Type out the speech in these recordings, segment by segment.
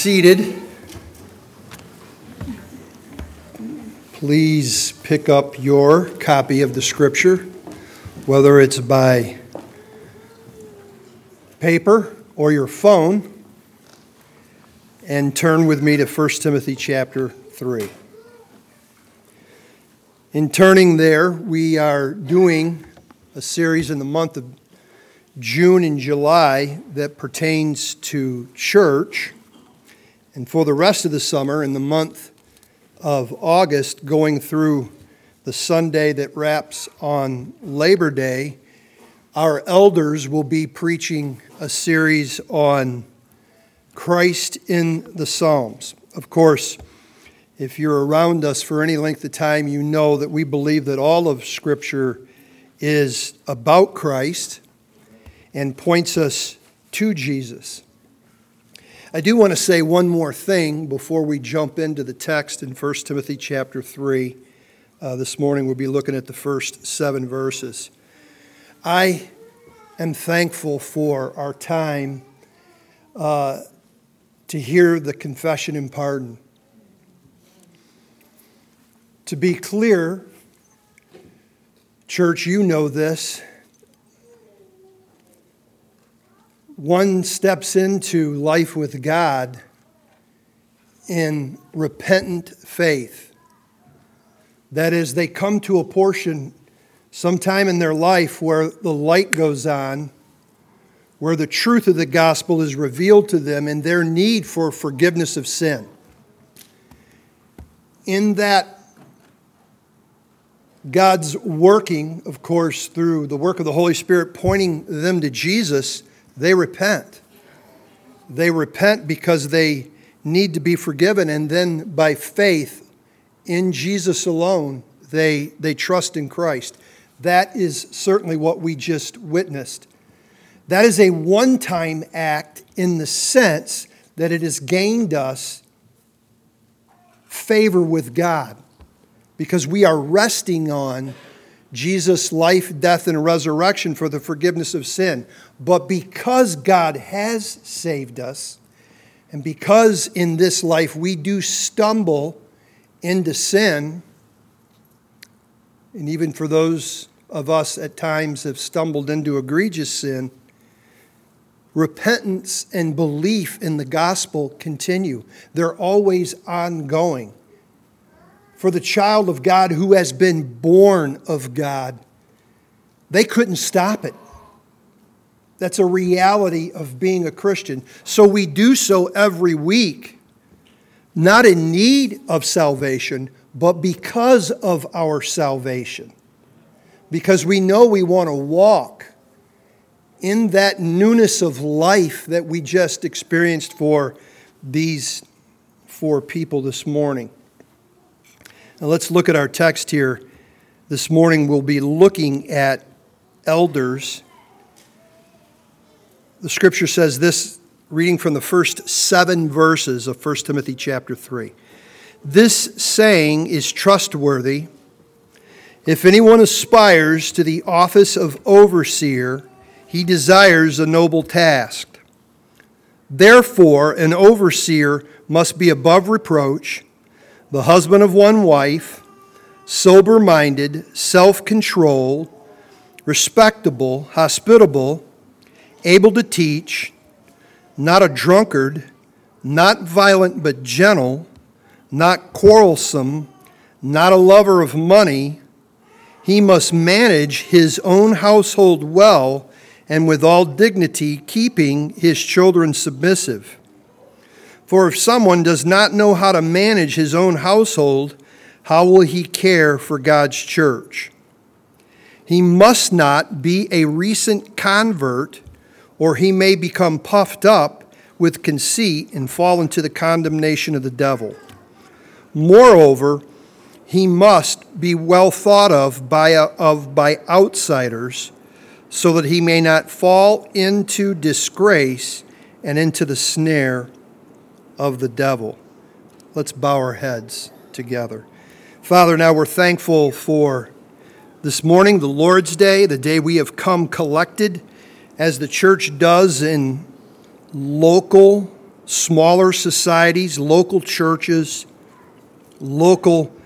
Seated. Please pick up your copy of the scripture, whether it's by paper or your phone, and turn with me to 1 Timothy chapter 3. In turning there, we are doing a series in the month of June and July that pertains to church and for the rest of the summer, in the month of August, going through the Sunday that wraps on Labor Day, our elders will be preaching a series on Christ in the Psalms. Of course, if you're around us for any length of time, you know that we believe that all of Scripture is about Christ and points us to Jesus. I do want to say one more thing before we jump into the text in 1 Timothy chapter 3. Uh, this morning we'll be looking at the first seven verses. I am thankful for our time uh, to hear the confession and pardon. To be clear, church, you know this. One steps into life with God in repentant faith. That is, they come to a portion sometime in their life where the light goes on, where the truth of the gospel is revealed to them and their need for forgiveness of sin. In that, God's working, of course, through the work of the Holy Spirit, pointing them to Jesus they repent. They repent because they need to be forgiven, and then by faith in Jesus alone, they, they trust in Christ. That is certainly what we just witnessed. That is a one time act in the sense that it has gained us favor with God because we are resting on Jesus' life, death, and resurrection for the forgiveness of sin. But because God has saved us, and because in this life we do stumble into sin, and even for those of us at times have stumbled into egregious sin, repentance and belief in the gospel continue. They're always ongoing for the child of God who has been born of God. They couldn't stop it. That's a reality of being a Christian. So we do so every week, not in need of salvation, but because of our salvation. Because we know we want to walk in that newness of life that we just experienced for these four people this morning. Now let's look at our text here. This morning we'll be looking at elders. The scripture says this, reading from the first seven verses of 1 Timothy chapter 3. This saying is trustworthy. If anyone aspires to the office of overseer, he desires a noble task. Therefore, an overseer must be above reproach the husband of one wife, sober minded, self controlled, respectable, hospitable, able to teach, not a drunkard, not violent but gentle, not quarrelsome, not a lover of money. He must manage his own household well and with all dignity, keeping his children submissive. For if someone does not know how to manage his own household, how will he care for God's church? He must not be a recent convert, or he may become puffed up with conceit and fall into the condemnation of the devil. Moreover, he must be well thought of by, of by outsiders, so that he may not fall into disgrace and into the snare of the devil. Let's bow our heads together. Father, now we're thankful for this morning, the Lord's Day, the day we have come collected as the church does in local smaller societies, local churches, local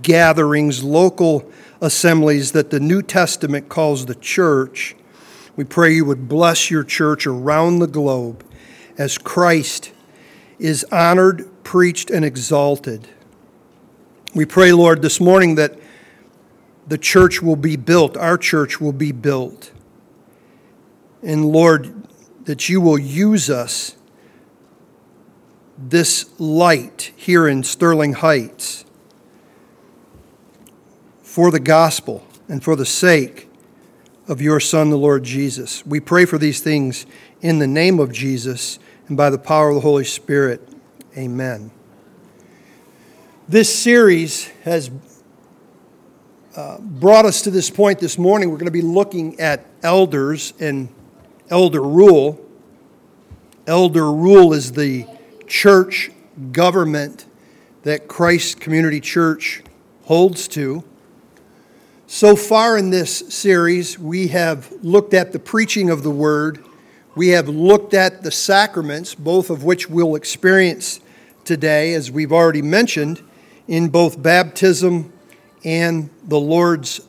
gatherings, local assemblies that the New Testament calls the church. We pray you would bless your church around the globe as Christ is honored, preached, and exalted. We pray, Lord, this morning that the church will be built, our church will be built. And Lord, that you will use us, this light here in Sterling Heights, for the gospel and for the sake of your Son, the Lord Jesus. We pray for these things in the name of Jesus and by the power of the Holy Spirit. Amen. This series has uh, brought us to this point this morning. We're going to be looking at elders and elder rule. Elder rule is the church government that Christ Community Church holds to. So far in this series, we have looked at the preaching of the word. We have looked at the sacraments, both of which we'll experience today, as we've already mentioned, in both baptism and the Lord's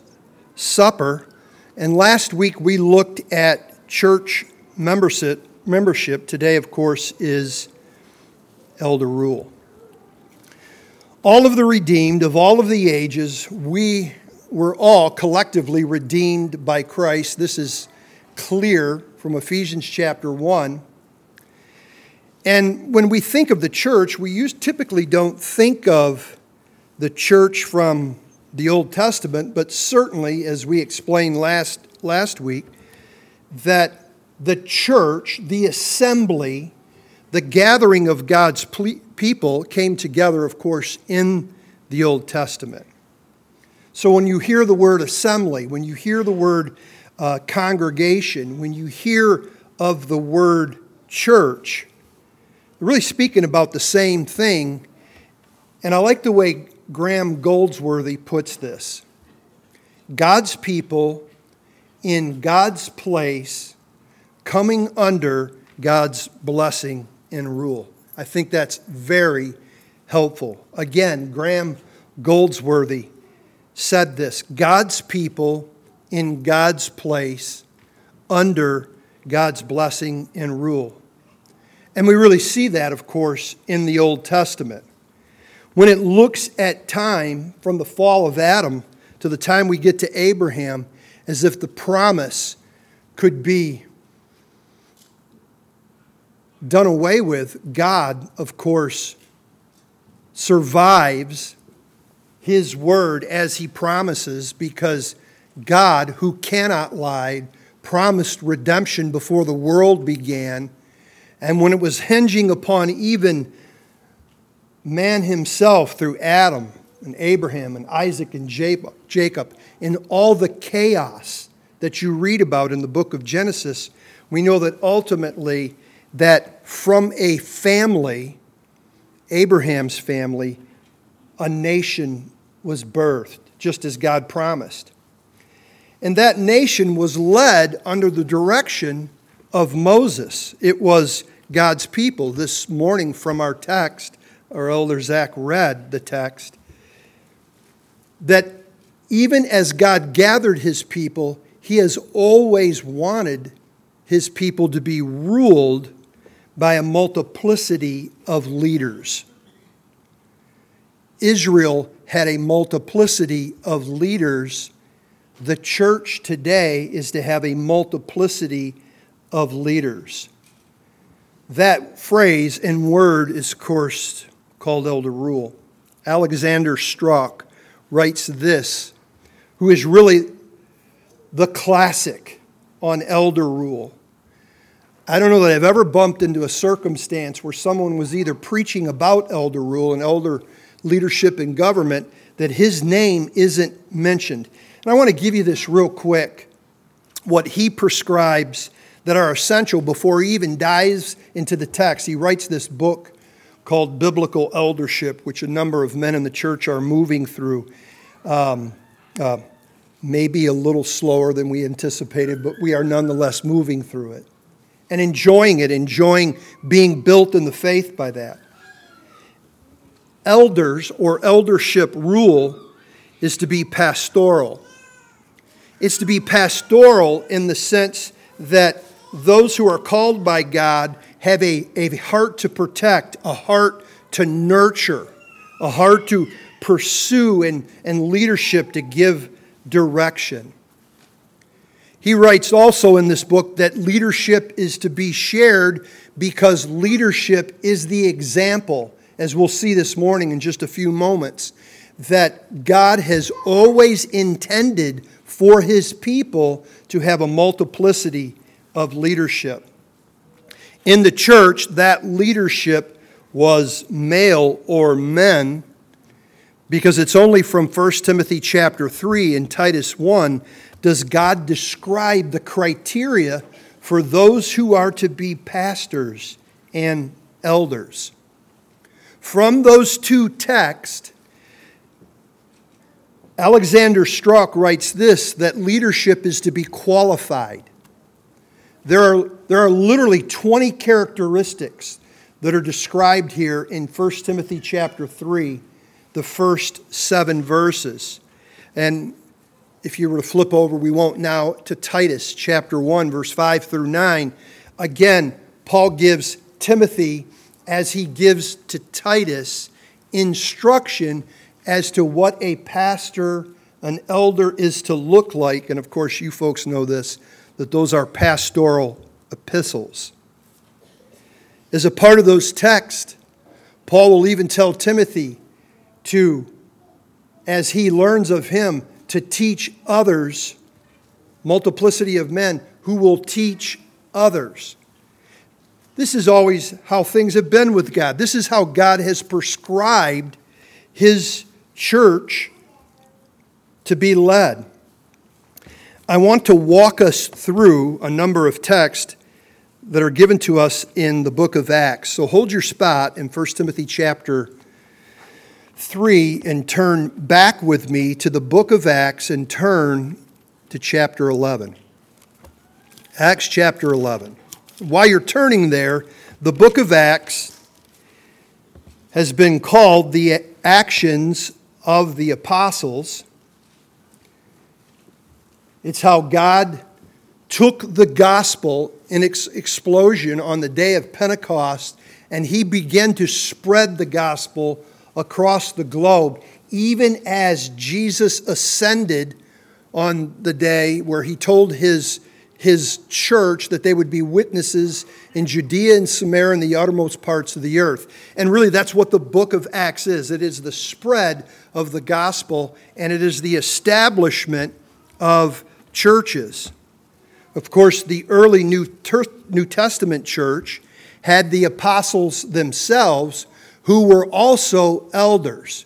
Supper. And last week we looked at church membership. Membership today, of course, is elder rule. All of the redeemed of all of the ages, we were all collectively redeemed by Christ. This is clear from Ephesians chapter 1. And when we think of the church, we use, typically don't think of the church from the Old Testament, but certainly, as we explained last, last week, that the church, the assembly, the gathering of God's people came together, of course, in the Old Testament. So when you hear the word assembly, when you hear the word uh, congregation, when you hear of the word church, they're really speaking about the same thing. And I like the way Graham Goldsworthy puts this God's people in God's place, coming under God's blessing and rule. I think that's very helpful. Again, Graham Goldsworthy said this God's people in God's place under God's blessing and rule. And we really see that, of course, in the Old Testament. When it looks at time from the fall of Adam to the time we get to Abraham, as if the promise could be done away with, God, of course, survives his word as he promises because God, who cannot lie, promised redemption before the world began. And when it was hinging upon even man himself through Adam and Abraham and Isaac and Jacob, in all the chaos that you read about in the book of Genesis, we know that ultimately that from a family, Abraham's family, a nation was birthed, just as God promised. And that nation was led under the direction of Moses. It was God's people. This morning, from our text, our elder Zach read the text, that even as God gathered his people, he has always wanted his people to be ruled by a multiplicity of leaders. Israel had a multiplicity of leaders. The church today is to have a multiplicity of leaders. That phrase and word is, of course, called elder rule. Alexander Strauch writes this, who is really the classic on elder rule. I don't know that I've ever bumped into a circumstance where someone was either preaching about elder rule and elder leadership in government that his name isn't mentioned. And I want to give you this real quick what he prescribes that are essential before he even dives into the text. He writes this book called Biblical Eldership, which a number of men in the church are moving through. Um, uh, maybe a little slower than we anticipated, but we are nonetheless moving through it. and enjoying it, enjoying being built in the faith by that. Elders or eldership rule is to be pastoral. It's to be pastoral in the sense that those who are called by God have a, a heart to protect, a heart to nurture, a heart to pursue, and, and leadership to give direction. He writes also in this book that leadership is to be shared because leadership is the example, as we'll see this morning in just a few moments, that God has always intended for his people to have a multiplicity of leadership. In the church, that leadership was male or men because it's only from 1 Timothy chapter 3 and Titus 1 does God describe the criteria for those who are to be pastors and elders. From those two texts, Alexander Strauch writes this that leadership is to be qualified. There are, there are literally 20 characteristics that are described here in 1 Timothy chapter 3, the first seven verses. And if you were to flip over, we won't now, to Titus chapter 1, verse 5 through 9. Again, Paul gives Timothy, as he gives to Titus, instruction as to what a pastor, an elder, is to look like. And of course, you folks know this, that those are pastoral epistles. As a part of those texts, Paul will even tell Timothy to, as he learns of him, to teach others, multiplicity of men who will teach others. This is always how things have been with God. This is how God has prescribed His church to be led. I want to walk us through a number of texts that are given to us in the book of Acts. So hold your spot in 1 Timothy chapter 3 and turn back with me to the book of Acts and turn to chapter 11. Acts chapter 11. While you're turning there, the book of Acts has been called the actions of the apostles. It's how God took the gospel in its explosion on the day of Pentecost and he began to spread the gospel across the globe, even as Jesus ascended on the day where he told his, his church that they would be witnesses in Judea and Samaria and the uttermost parts of the earth. And really, that's what the book of Acts is it is the spread of the gospel, and it is the establishment of churches. Of course, the early New, New Testament church had the apostles themselves who were also elders.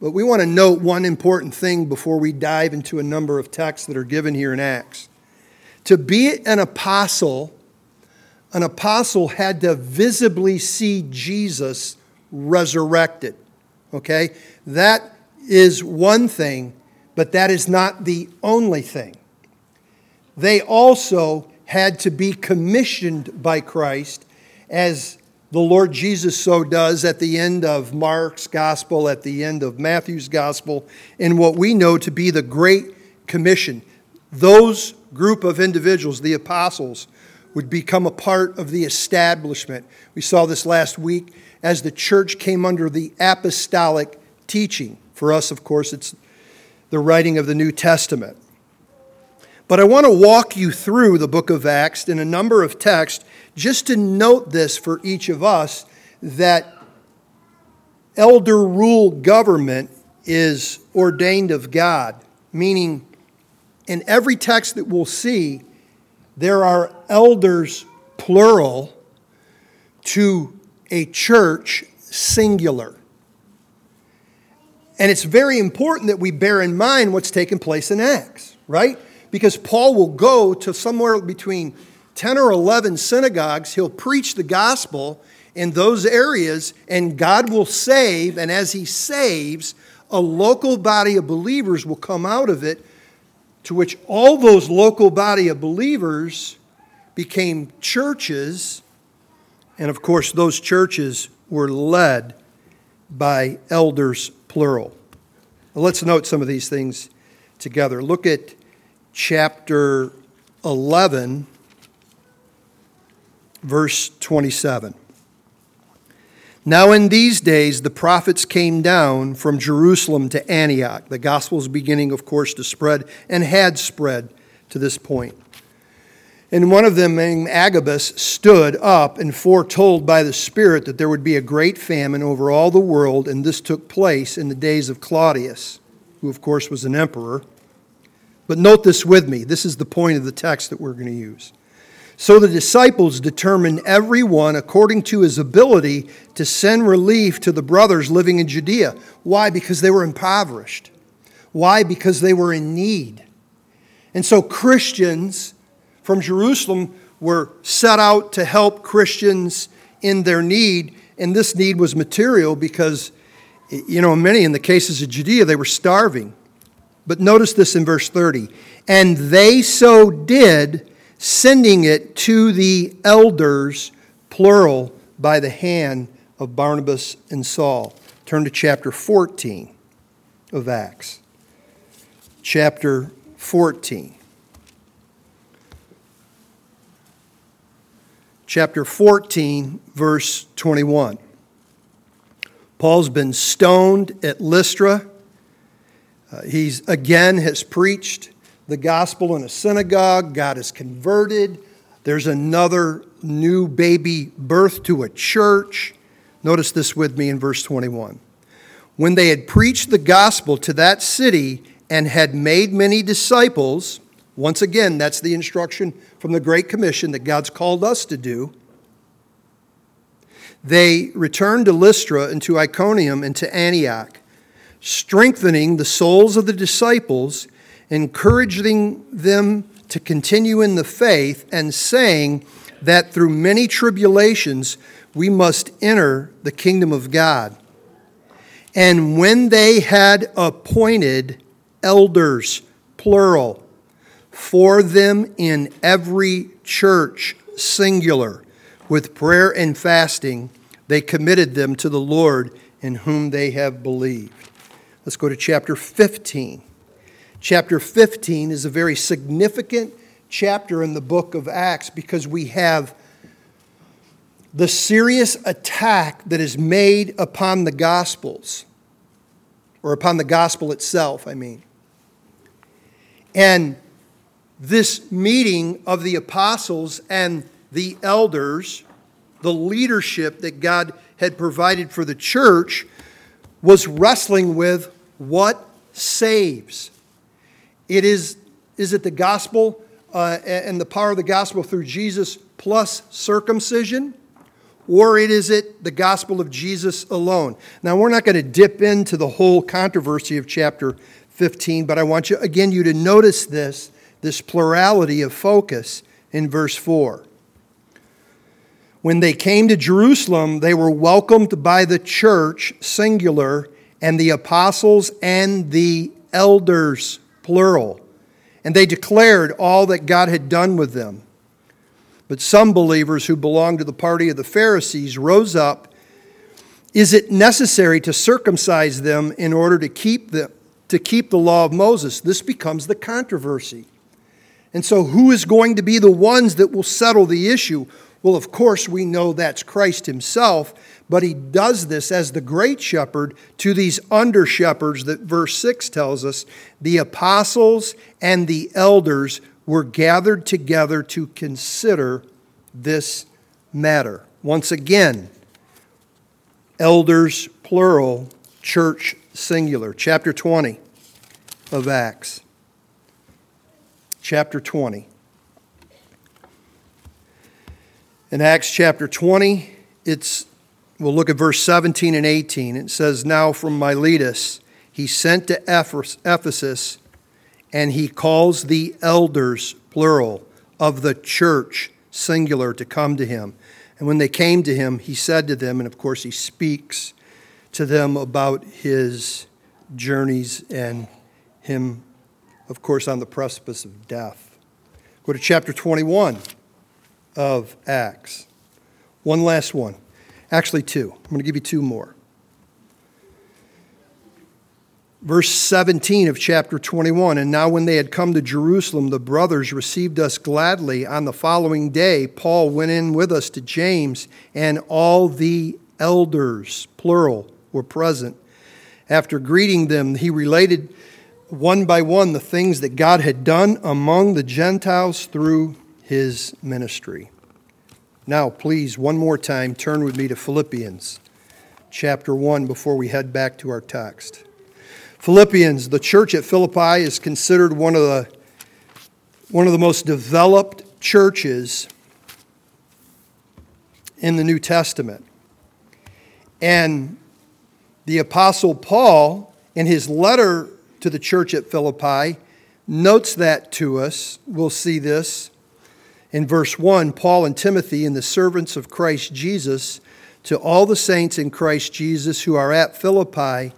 But we want to note one important thing before we dive into a number of texts that are given here in Acts. To be an apostle, an apostle had to visibly see Jesus resurrected. Okay? That is one thing, but that is not the only thing. They also had to be commissioned by Christ as the Lord Jesus so does at the end of Mark's gospel, at the end of Matthew's gospel, in what we know to be the Great Commission. Those group of individuals, the apostles, would become a part of the establishment. We saw this last week as the church came under the apostolic teaching. For us, of course, it's the writing of the New Testament. But I want to walk you through the book of Acts in a number of texts just to note this for each of us that elder rule government is ordained of God, meaning in every text that we'll see, there are elders, plural, to a church, singular. And it's very important that we bear in mind what's taken place in Acts, right? because Paul will go to somewhere between 10 or 11 synagogues. He'll preach the gospel in those areas, and God will save. And as he saves, a local body of believers will come out of it, to which all those local body of believers became churches, and of course, those churches were led by elders, plural. Let's note some of these things together. Look at chapter 11, verse 27. Now, in these days, the prophets came down from Jerusalem to Antioch. The gospel is beginning, of course, to spread and had spread to this point. And one of them, named Agabus, stood up and foretold by the Spirit that there would be a great famine over all the world, and this took place in the days of Claudius, who, of course, was an emperor. But note this with me. This is the point of the text that we're going to use. So the disciples determined everyone according to his ability to send relief to the brothers living in Judea. Why? Because they were impoverished. Why? Because they were in need. And so Christians from Jerusalem were set out to help Christians in their need, and this need was material because, you know, many in the cases of Judea, they were starving. But notice this in verse 30. And they so did, sending it to the elders, plural, by the hand of Barnabas and Saul. Turn to chapter 14 of Acts. Chapter 14. Chapter 14, verse 21. Paul's been stoned at Lystra uh, he's again has preached the gospel in a synagogue. God is converted. There's another new baby birth to a church. Notice this with me in verse 21. When they had preached the gospel to that city and had made many disciples, once again, that's the instruction from the Great Commission that God's called us to do. They returned to Lystra and to Iconium and to Antioch strengthening the souls of the disciples, encouraging them to continue in the faith, and saying that through many tribulations we must enter the kingdom of God. And when they had appointed elders, plural, for them in every church, singular, with prayer and fasting, they committed them to the Lord in whom they have believed. Let's go to chapter 15. Chapter 15 is a very significant chapter in the book of Acts because we have the serious attack that is made upon the Gospels, or upon the gospel itself, I mean. And this meeting of the apostles and the elders, the leadership that God had provided for the church, was wrestling with what saves? It is, is it the gospel uh, and the power of the gospel through Jesus plus circumcision? Or it is it the gospel of Jesus alone? Now, we're not going to dip into the whole controversy of chapter 15, but I want you, again, you to notice this, this plurality of focus in verse 4. When they came to Jerusalem, they were welcomed by the church, singular, and the apostles and the elders, plural. And they declared all that God had done with them. But some believers who belonged to the party of the Pharisees rose up. Is it necessary to circumcise them in order to keep the, to keep the law of Moses? This becomes the controversy. And so, who is going to be the ones that will settle the issue? Well, of course, we know that's Christ himself, but he does this as the great shepherd to these under shepherds that verse 6 tells us the apostles and the elders were gathered together to consider this matter. Once again, elders plural, church singular. Chapter 20 of Acts. Chapter 20. In Acts chapter 20, it's we'll look at verse 17 and 18. It says, Now from Miletus he sent to Ephesus, and he calls the elders, plural, of the church, singular, to come to him. And when they came to him, he said to them, and of course he speaks to them about his journeys and him, of course, on the precipice of death. Go to chapter 21 of Acts. One last one. Actually, two. I'm going to give you two more. Verse 17 of chapter 21 And now, when they had come to Jerusalem, the brothers received us gladly. On the following day, Paul went in with us to James, and all the elders, plural, were present. After greeting them, he related one by one the things that God had done among the Gentiles through his ministry. Now, please, one more time, turn with me to Philippians chapter 1 before we head back to our text. Philippians, the church at Philippi is considered one of the, one of the most developed churches in the New Testament. And the Apostle Paul, in his letter to the church at Philippi, notes that to us. We'll see this in verse 1 Paul and Timothy, and the servants of Christ Jesus, to all the saints in Christ Jesus who are at Philippi,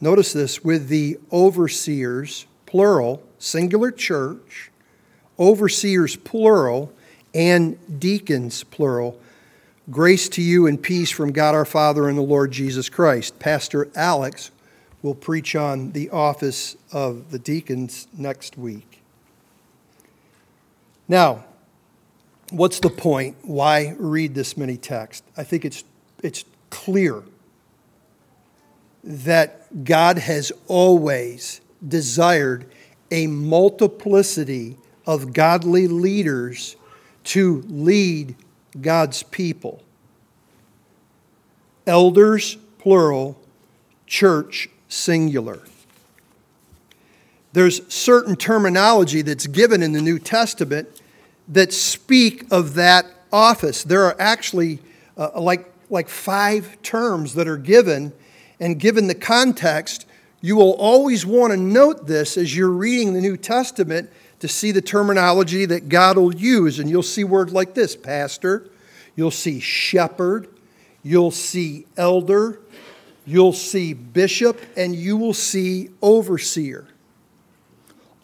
notice this, with the overseers, plural, singular church, overseers, plural, and deacons, plural. Grace to you and peace from God our Father and the Lord Jesus Christ. Pastor Alex will preach on the office of the deacons next week. Now, what's the point? Why read this many texts? I think it's, it's clear that God has always desired a multiplicity of godly leaders to lead God's people. Elders, plural, church, singular. There's certain terminology that's given in the New Testament that speak of that office. There are actually uh, like, like five terms that are given, and given the context, you will always want to note this as you're reading the New Testament to see the terminology that God will use. And you'll see words like this pastor, you'll see shepherd, you'll see elder, you'll see bishop, and you will see overseer.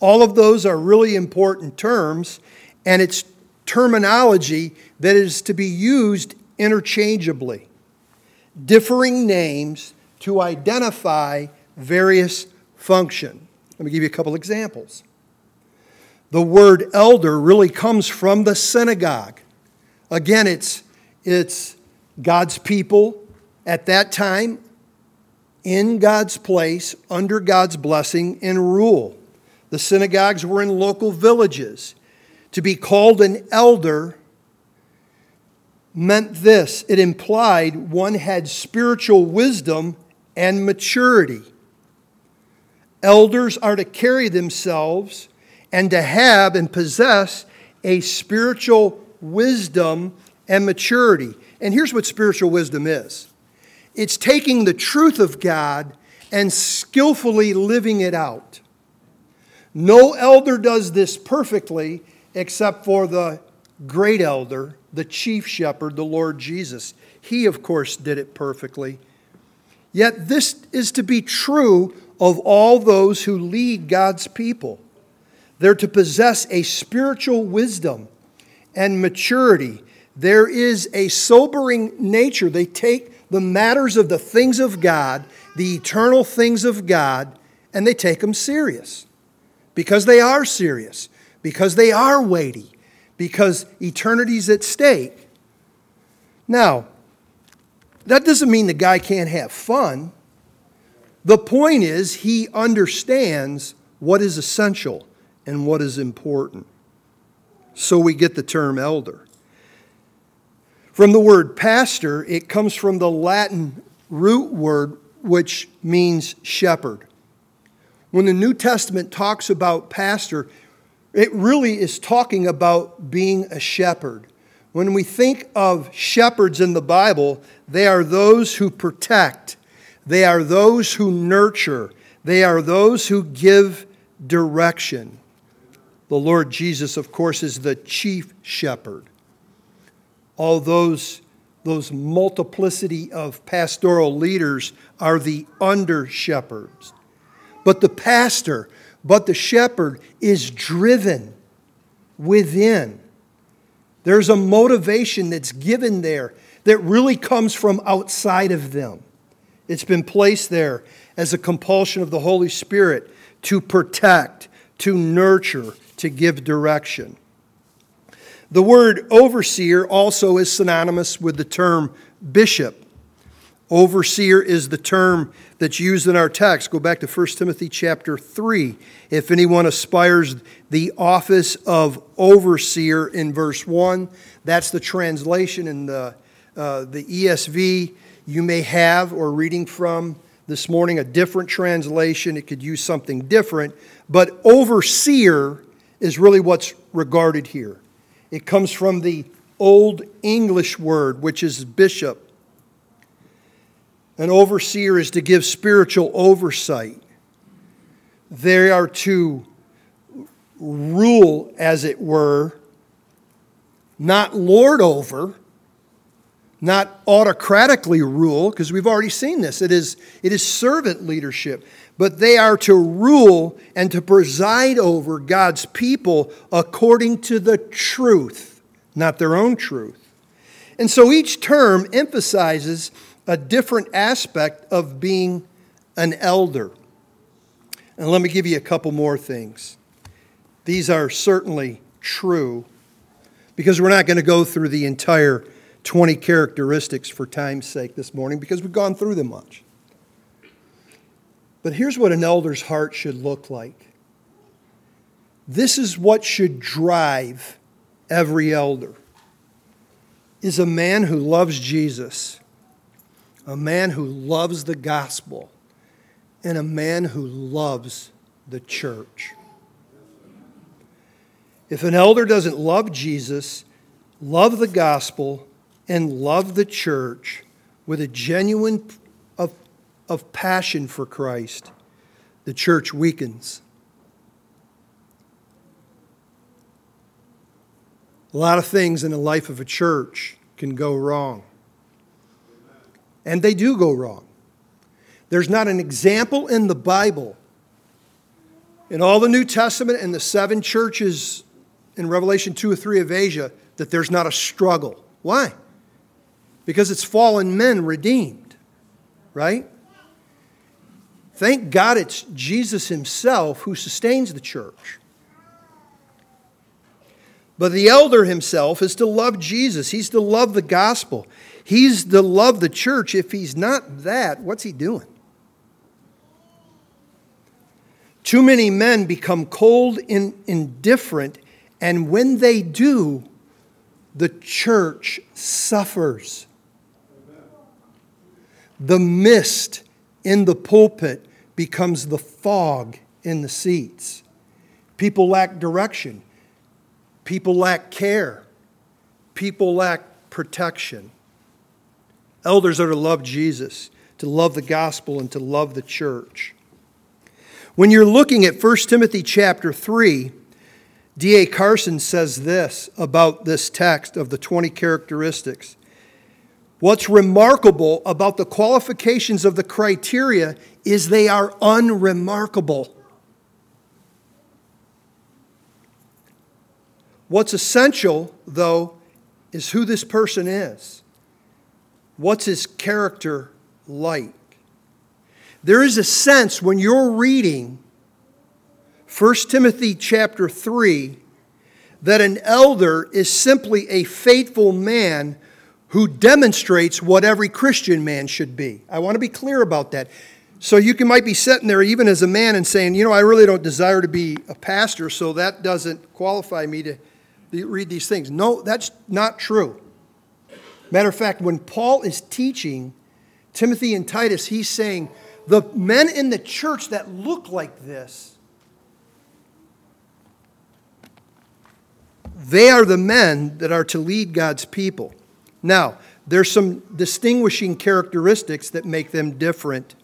All of those are really important terms, and it's terminology that is to be used interchangeably. Differing names to identify various function. Let me give you a couple examples. The word elder really comes from the synagogue. Again, it's, it's God's people at that time in God's place, under God's blessing and rule. The synagogues were in local villages. To be called an elder meant this it implied one had spiritual wisdom and maturity. Elders are to carry themselves and to have and possess a spiritual wisdom and maturity. And here's what spiritual wisdom is it's taking the truth of God and skillfully living it out. No elder does this perfectly except for the great elder, the chief shepherd, the Lord Jesus. He, of course, did it perfectly. Yet this is to be true of all those who lead God's people. They're to possess a spiritual wisdom and maturity. There is a sobering nature. They take the matters of the things of God, the eternal things of God, and they take them serious because they are serious, because they are weighty, because eternity's at stake. Now, that doesn't mean the guy can't have fun. The point is, he understands what is essential and what is important. So we get the term elder. From the word pastor, it comes from the Latin root word which means shepherd. When the New Testament talks about pastor, it really is talking about being a shepherd. When we think of shepherds in the Bible, they are those who protect, they are those who nurture, they are those who give direction. The Lord Jesus, of course, is the chief shepherd. All those, those multiplicity of pastoral leaders are the under shepherds. But the pastor, but the shepherd is driven within There's a motivation that's given there that really comes from outside of them. It's been placed there as a compulsion of the Holy Spirit to protect, to nurture, to give direction. The word overseer also is synonymous with the term bishop. Overseer is the term that's used in our text. Go back to 1 Timothy chapter 3. If anyone aspires the office of overseer in verse 1, that's the translation in the, uh, the ESV you may have or reading from this morning a different translation. It could use something different, but overseer is really what's regarded here. It comes from the Old English word, which is bishop. An overseer is to give spiritual oversight. They are to rule, as it were, not lord over, not autocratically rule, because we've already seen this. It is, it is servant leadership. But they are to rule and to preside over God's people according to the truth, not their own truth. And so each term emphasizes a different aspect of being an elder. And let me give you a couple more things. These are certainly true because we're not going to go through the entire 20 characteristics for time's sake this morning because we've gone through them much. But here's what an elder's heart should look like this is what should drive every elder is a man who loves Jesus a man who loves the gospel, and a man who loves the church. If an elder doesn't love Jesus, love the gospel, and love the church with a genuine of, of passion for Christ, the church weakens. A lot of things in the life of a church can go wrong and they do go wrong. There's not an example in the Bible, in all the New Testament and the seven churches in Revelation 2 or 3 of Asia, that there's not a struggle. Why? Because it's fallen men redeemed, right? Thank God it's Jesus Himself who sustains the church. But the elder himself is to love Jesus. He's to love the gospel. He's the love of the church. If he's not that, what's he doing? Too many men become cold and indifferent, and when they do, the church suffers. The mist in the pulpit becomes the fog in the seats. People lack direction. People lack care. People lack protection. Elders are to love Jesus, to love the gospel, and to love the church. When you're looking at 1 Timothy chapter 3, D.A. Carson says this about this text of the 20 characteristics. What's remarkable about the qualifications of the criteria is they are unremarkable. What's essential, though, is who this person is. What's his character like? There is a sense when you're reading 1 Timothy chapter 3 that an elder is simply a faithful man who demonstrates what every Christian man should be. I want to be clear about that. So you can, might be sitting there even as a man and saying, you know, I really don't desire to be a pastor, so that doesn't qualify me to read these things. No, that's not true. Matter of fact, when Paul is teaching Timothy and Titus, he's saying, the men in the church that look like this, they are the men that are to lead God's people. Now, there's some distinguishing characteristics that make them different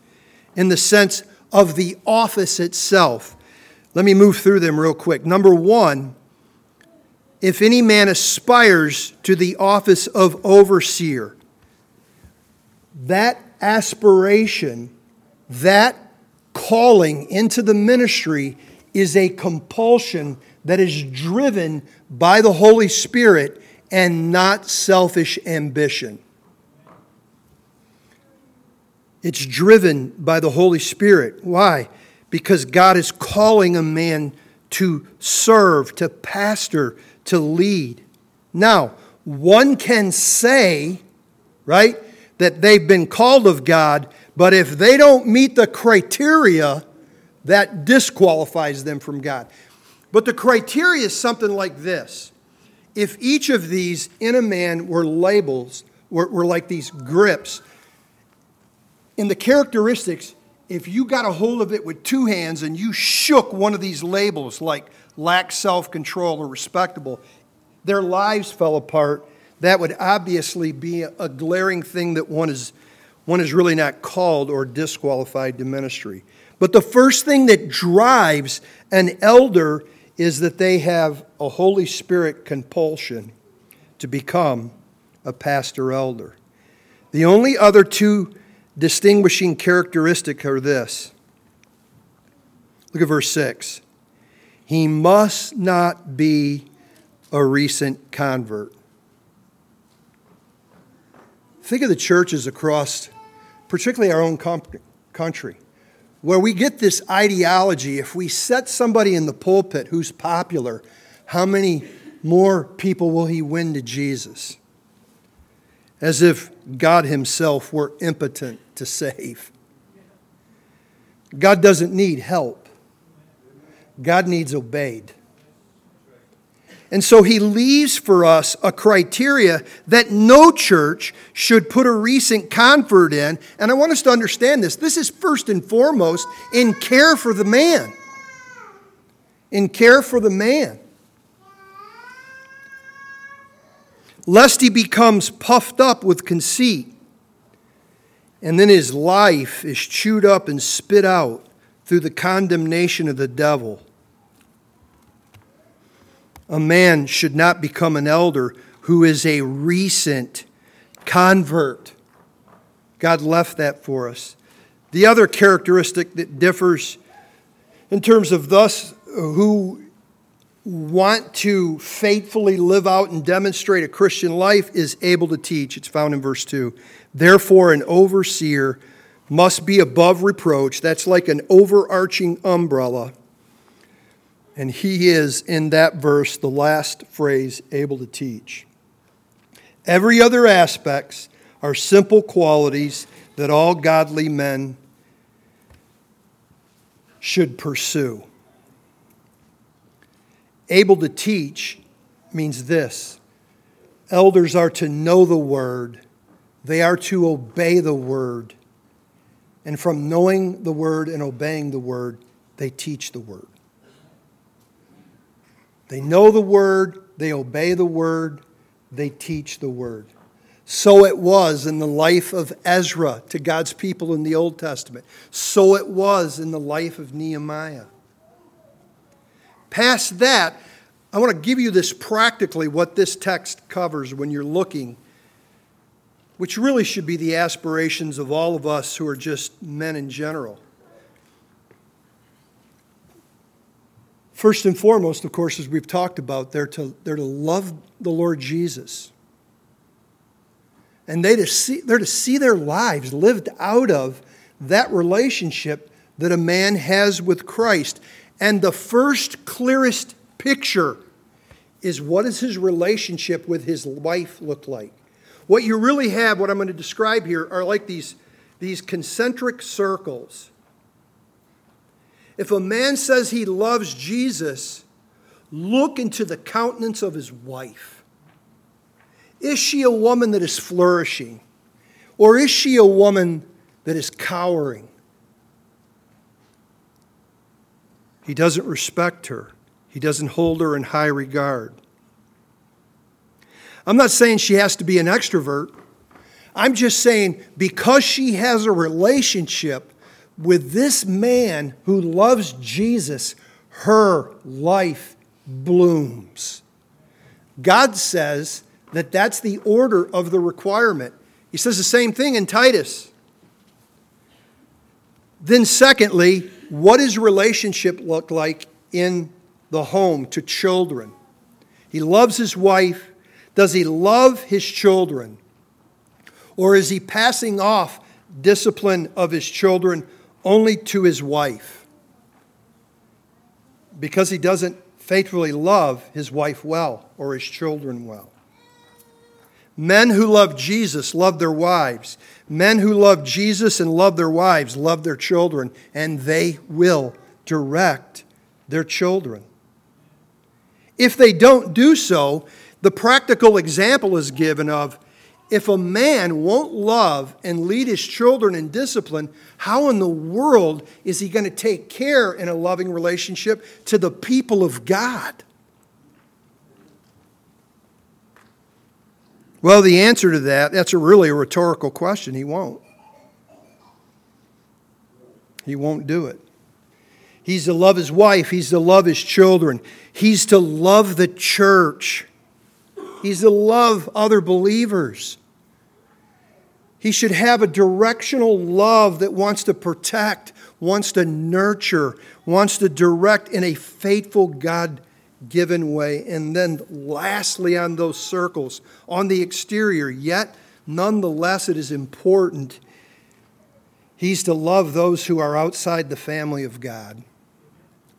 in the sense of the office itself. Let me move through them real quick. Number one, if any man aspires to the office of overseer, that aspiration, that calling into the ministry is a compulsion that is driven by the Holy Spirit and not selfish ambition. It's driven by the Holy Spirit. Why? Because God is calling a man to serve, to pastor, to lead. Now, one can say, right, that they've been called of God, but if they don't meet the criteria, that disqualifies them from God. But the criteria is something like this. If each of these in a man were labels, were, were like these grips, in the characteristics, if you got a hold of it with two hands and you shook one of these labels, like lack self control or respectable, their lives fell apart. That would obviously be a glaring thing that one is, one is really not called or disqualified to ministry. But the first thing that drives an elder is that they have a Holy Spirit compulsion to become a pastor elder. The only other two distinguishing characteristic are this. Look at verse 6. He must not be a recent convert. Think of the churches across, particularly our own country, where we get this ideology if we set somebody in the pulpit who's popular, how many more people will he win to Jesus? As if God Himself were impotent to save. God doesn't need help, God needs obeyed. And so he leaves for us a criteria that no church should put a recent convert in. And I want us to understand this. This is first and foremost in care for the man. In care for the man. Lest he becomes puffed up with conceit and then his life is chewed up and spit out through the condemnation of the devil. A man should not become an elder who is a recent convert. God left that for us. The other characteristic that differs in terms of thus who want to faithfully live out and demonstrate a Christian life is able to teach. It's found in verse 2. Therefore, an overseer must be above reproach. That's like an overarching umbrella. And he is, in that verse, the last phrase, able to teach. Every other aspects are simple qualities that all godly men should pursue. Able to teach means this elders are to know the word they are to obey the word. And from knowing the word and obeying the word, they teach the word. They know the word, they obey the word, they teach the word. So it was in the life of Ezra to God's people in the Old Testament. So it was in the life of Nehemiah. Past that, I want to give you this practically what this text covers when you're looking which really should be the aspirations of all of us who are just men in general. First and foremost, of course, as we've talked about, they're to, they're to love the Lord Jesus. And they to see, they're to see their lives lived out of that relationship that a man has with Christ. And the first, clearest picture is what does his relationship with his wife look like? What you really have, what I'm going to describe here, are like these, these concentric circles. If a man says he loves Jesus, look into the countenance of his wife. Is she a woman that is flourishing? Or is she a woman that is cowering? He doesn't respect her, he doesn't hold her in high regard. I'm not saying she has to be an extrovert. I'm just saying because she has a relationship with this man who loves Jesus, her life blooms. God says that that's the order of the requirement. He says the same thing in Titus. Then, secondly, what does relationship look like in the home to children? He loves his wife Does he love his children? Or is he passing off discipline of his children only to his wife? Because he doesn't faithfully love his wife well or his children well. Men who love Jesus love their wives. Men who love Jesus and love their wives love their children, and they will direct their children. If they don't do so, the practical example is given of if a man won't love and lead his children in discipline, how in the world is he going to take care in a loving relationship to the people of God? Well, the answer to that, that's a really a rhetorical question. He won't. He won't do it. He's to love his wife, he's to love his children, he's to love the church, he's to love other believers. He should have a directional love that wants to protect, wants to nurture, wants to direct in a faithful God given way. And then, lastly, on those circles, on the exterior, yet nonetheless, it is important. He's to love those who are outside the family of God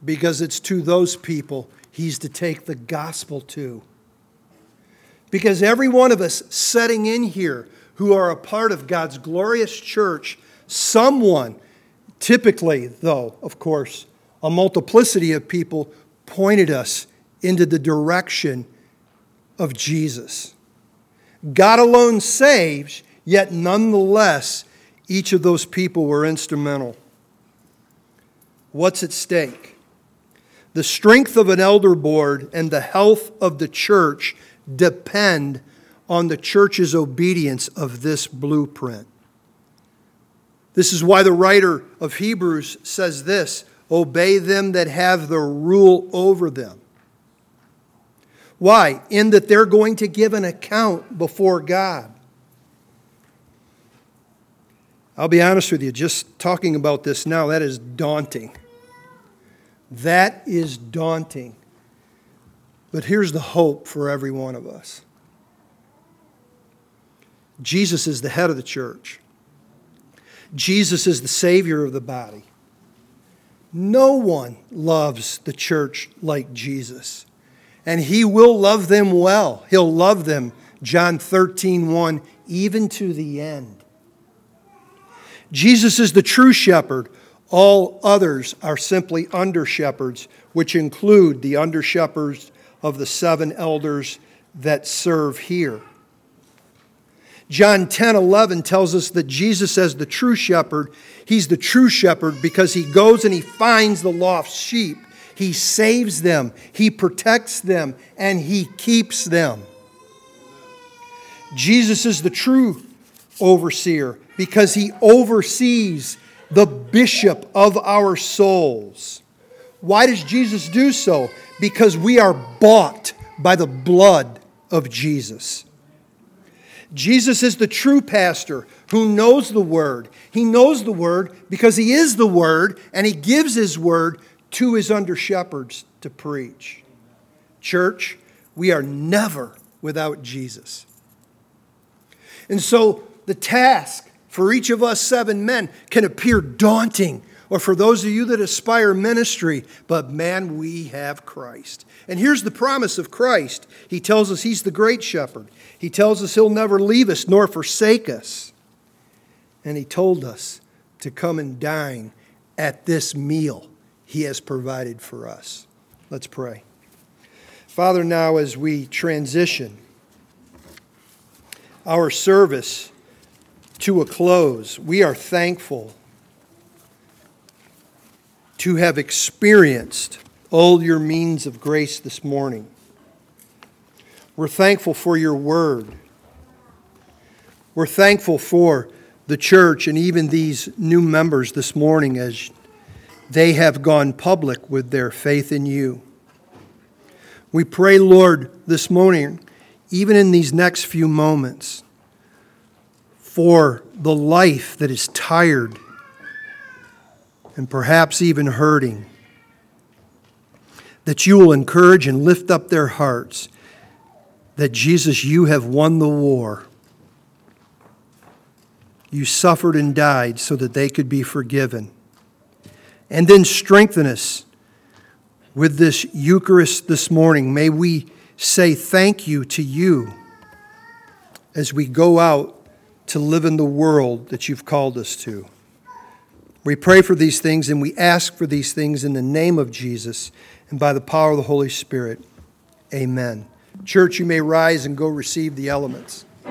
because it's to those people he's to take the gospel to. Because every one of us setting in here who are a part of God's glorious church, someone, typically, though, of course, a multiplicity of people pointed us into the direction of Jesus. God alone saves, yet nonetheless, each of those people were instrumental. What's at stake? The strength of an elder board and the health of the church depend on the church's obedience of this blueprint. This is why the writer of Hebrews says this Obey them that have the rule over them. Why? In that they're going to give an account before God. I'll be honest with you, just talking about this now, that is daunting. That is daunting. But here's the hope for every one of us Jesus is the head of the church, Jesus is the Savior of the body. No one loves the church like Jesus and he will love them well. He'll love them, John 13, 1, even to the end. Jesus is the true shepherd. All others are simply under shepherds, which include the under shepherds of the seven elders that serve here. John 10 11 tells us that Jesus, as the true shepherd, he's the true shepherd because he goes and he finds the lost sheep he saves them, He protects them, and He keeps them. Jesus is the true overseer because He oversees the bishop of our souls. Why does Jesus do so? Because we are bought by the blood of Jesus. Jesus is the true pastor who knows the word. He knows the word because he is the word and he gives his word to his under shepherds to preach. Church, we are never without Jesus. And so the task for each of us seven men can appear daunting, or for those of you that aspire ministry, but man, we have Christ. And here's the promise of Christ He tells us He's the great shepherd, He tells us He'll never leave us nor forsake us. And He told us to come and dine at this meal he has provided for us. Let's pray. Father, now as we transition our service to a close, we are thankful to have experienced all your means of grace this morning. We're thankful for your word. We're thankful for the church and even these new members this morning as they have gone public with their faith in you. We pray, Lord, this morning, even in these next few moments, for the life that is tired and perhaps even hurting, that you will encourage and lift up their hearts, that Jesus, you have won the war. You suffered and died so that they could be forgiven. And then strengthen us with this Eucharist this morning. May we say thank you to you as we go out to live in the world that you've called us to. We pray for these things and we ask for these things in the name of Jesus and by the power of the Holy Spirit. Amen. Church, you may rise and go receive the elements.